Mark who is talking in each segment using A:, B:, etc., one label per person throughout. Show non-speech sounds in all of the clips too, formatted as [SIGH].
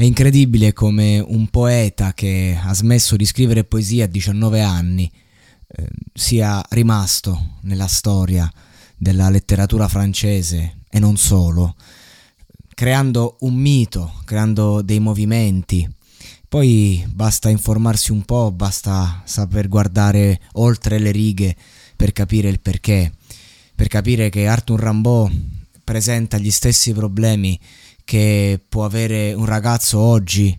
A: È incredibile come un poeta che ha smesso di scrivere poesia a 19 anni eh, sia rimasto nella storia della letteratura francese e non solo, creando un mito, creando dei movimenti. Poi basta informarsi un po', basta saper guardare oltre le righe per capire il perché, per capire che Arthur Rimbaud presenta gli stessi problemi che può avere un ragazzo oggi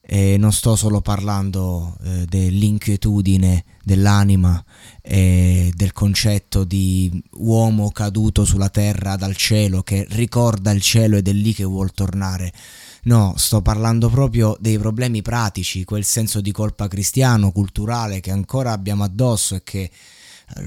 A: e non sto solo parlando eh, dell'inquietudine dell'anima e del concetto di uomo caduto sulla terra dal cielo che ricorda il cielo ed è lì che vuol tornare. No, sto parlando proprio dei problemi pratici, quel senso di colpa cristiano, culturale che ancora abbiamo addosso e che eh,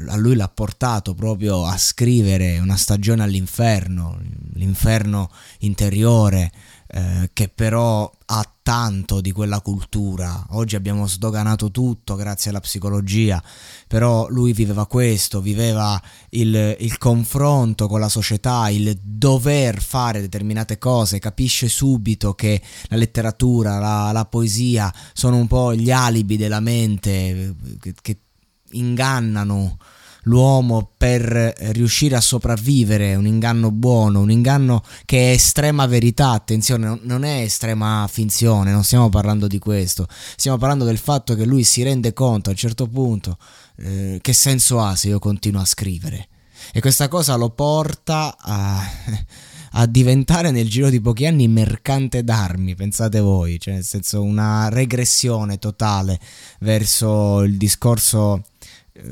A: a lui l'ha portato proprio a scrivere una stagione all'inferno, l'inferno interiore, eh, che però ha tanto di quella cultura. Oggi abbiamo sdoganato tutto grazie alla psicologia, però lui viveva questo, viveva il, il confronto con la società, il dover fare determinate cose, capisce subito che la letteratura, la, la poesia sono un po' gli alibi della mente che, che ingannano l'uomo per riuscire a sopravvivere, un inganno buono, un inganno che è estrema verità, attenzione, non è estrema finzione, non stiamo parlando di questo, stiamo parlando del fatto che lui si rende conto a un certo punto eh, che senso ha se io continuo a scrivere. E questa cosa lo porta a, [LAUGHS] a diventare nel giro di pochi anni mercante d'armi, pensate voi, cioè nel senso una regressione totale verso il discorso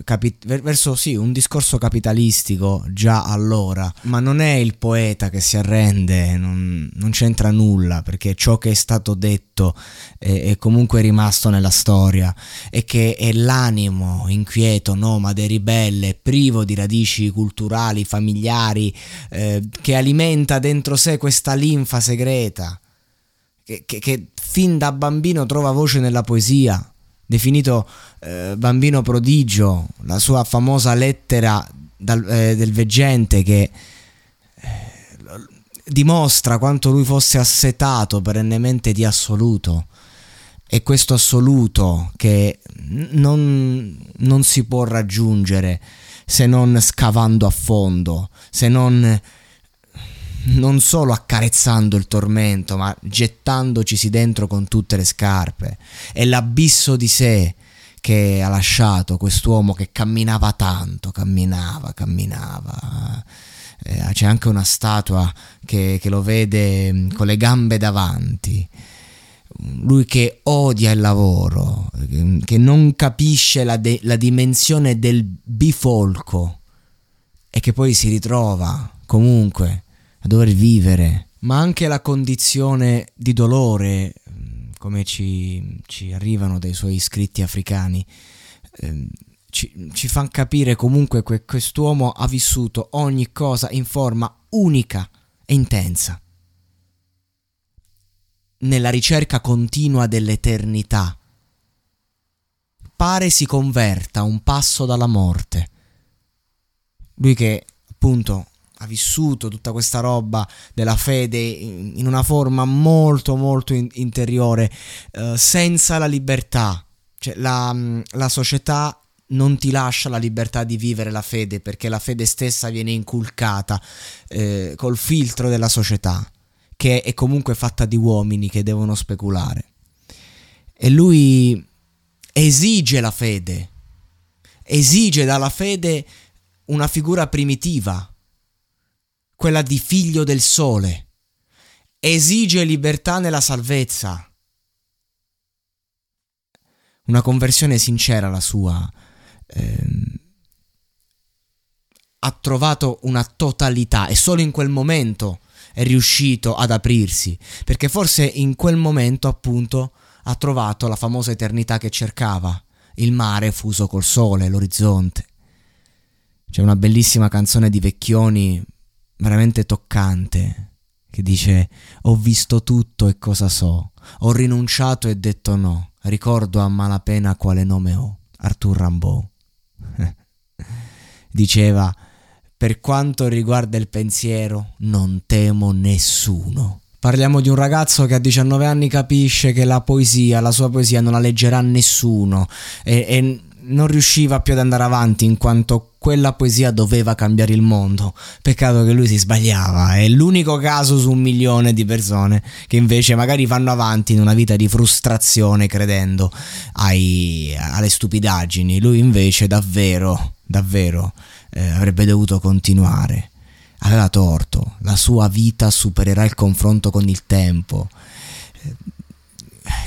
A: capi- verso sì, un discorso capitalistico già allora, ma non è il poeta che si arrende, non, non c'entra nulla perché ciò che è stato detto è, è, comunque rimasto nella storia e che è l'animo inquieto, nomade, ribelle, privo di radici culturali, familiari, eh, che alimenta dentro sé questa linfa segreta. Che, che, che fin da bambino trova voce nella poesia, definito eh, bambino prodigio, la sua famosa lettera dal, eh, del veggente che eh, dimostra quanto lui fosse assetato perennemente di assoluto. E questo assoluto che non, non si può raggiungere se non scavando a fondo, se non non solo accarezzando il tormento, ma gettandoci dentro con tutte le scarpe. È l'abisso di sé che ha lasciato quest'uomo che camminava tanto, camminava, camminava. Eh, c'è anche una statua che, che lo vede mm, con le gambe davanti lui che odia il lavoro, che non capisce la, de- la, dimensione del bifolco e che poi si ritrova comunque a dover vivere, ma anche la condizione di dolore, mm, come ci, ci arrivano dai suoi scritti africani, ehm, ci, ci fanno capire comunque che quest'uomo ha vissuto ogni cosa in forma unica e intensa, nella ricerca continua dell'eternità. Pare si converta un passo dalla morte. Lui che appunto ha vissuto tutta questa roba della fede in una forma molto molto in- interiore, eh, senza la libertà. Cioè la, mm, la società non ti lascia la libertà di vivere la fede perché la fede stessa viene inculcata eh, col filtro della società, che è comunque fatta di uomini che devono speculare. E lui esige la fede, esige dalla fede una figura primitiva quella di figlio del sole. Esige libertà nella salvezza. Una conversione sincera la sua. Ehm, ha trovato una totalità e solo in quel momento è riuscito ad aprirsi, perché forse in quel momento appunto ha trovato la famosa eternità che cercava, il mare fuso col sole, l'orizzonte. C'è una bellissima canzone di Vecchioni, veramente toccante, che dice ho visto tutto e cosa so, ho rinunciato e detto no, ricordo a malapena quale nome ho, Arthur Rimbaud. [LAUGHS] Diceva per quanto riguarda il pensiero non temo nessuno. Parliamo di un ragazzo che a 19 anni capisce che la poesia, la sua poesia non la leggerà nessuno e, e non riusciva più ad andare avanti in quanto quella poesia doveva cambiare il mondo. Peccato che lui si sbagliava, è l'unico caso su un milione di persone che invece magari vanno avanti in una vita di frustrazione credendo ai, alle stupidaggini. Lui invece davvero, davvero eh, avrebbe dovuto continuare. Aveva torto, la sua vita supererà il confronto con il tempo. Eh,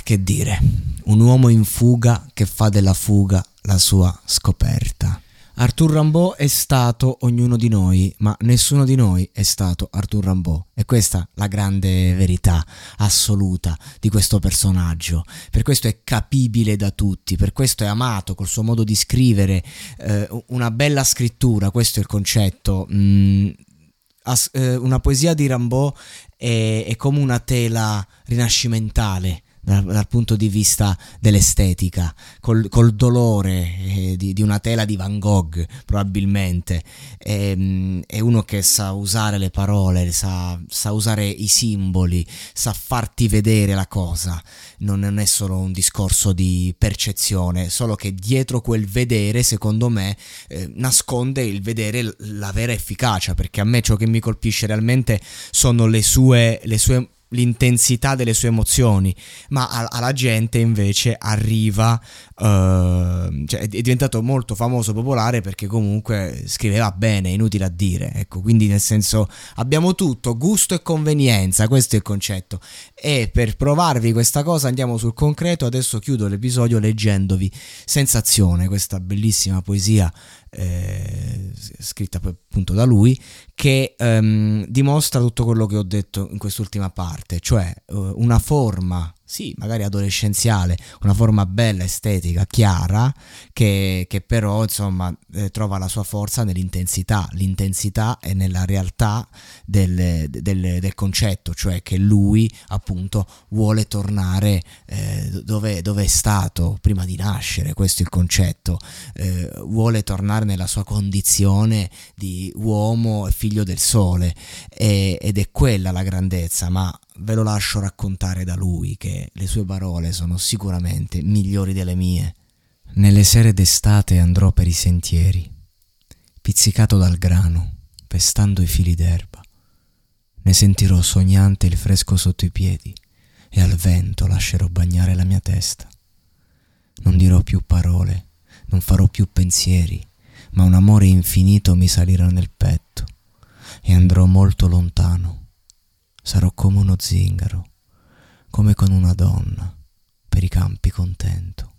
A: che dire, un uomo in fuga che fa della fuga la sua scoperta. Arthur Rimbaud è stato ognuno di noi, ma nessuno di noi è stato Arthur Rimbaud. E questa la grande verità assoluta di questo personaggio. Per questo è capibile da tutti, per questo è amato col suo modo di scrivere, eh, una bella scrittura, questo è il concetto. Mm, as- eh, una poesia di Rimbaud è, è come una tela rinascimentale dal, dal punto di vista dell'estetica, col, col dolore eh, di, di, una tela di Van Gogh probabilmente. È, ehm, è uno che sa usare le parole, sa, sa, usare i simboli, sa farti vedere la cosa. Non, non è solo un discorso di percezione, solo che dietro quel vedere, secondo me, eh, nasconde il vedere la vera efficacia, perché a me ciò che mi colpisce realmente sono le sue, le sue l'intensità delle sue emozioni, ma alla gente invece arriva, uh, cioè è diventato molto famoso, popolare perché comunque scriveva bene, inutile a dire, ecco, quindi nel senso abbiamo tutto, gusto e convenienza, questo è il concetto. E per provarvi questa cosa andiamo sul concreto, adesso chiudo l'episodio leggendovi Sensazione, questa bellissima poesia eh, scritta appunto da lui, che ehm, dimostra tutto quello che ho detto in quest'ultima parte, cioè eh, una forma sì, magari adolescenziale, una forma bella, estetica, chiara, che, che però insomma eh, trova la sua forza nell'intensità. L'intensità è nella realtà del, del, del concetto, cioè che lui appunto vuole tornare eh, dove, dove, è stato prima di nascere, questo è il concetto, eh, vuole tornare nella sua condizione di uomo e figlio del sole e, ed è quella la grandezza, ma ve lo lascio raccontare da lui che le sue parole sono sicuramente migliori delle mie. Nelle sere d'estate andrò per i sentieri, pizzicato dal grano, pestando i fili d'erba. Ne sentirò sognante il fresco sotto i piedi e al vento lascerò bagnare la mia testa. Non dirò più parole, non farò più pensieri, ma un amore infinito mi salirà nel petto e andrò molto lontano sarò come uno zingaro, come con una donna, per i campi contento.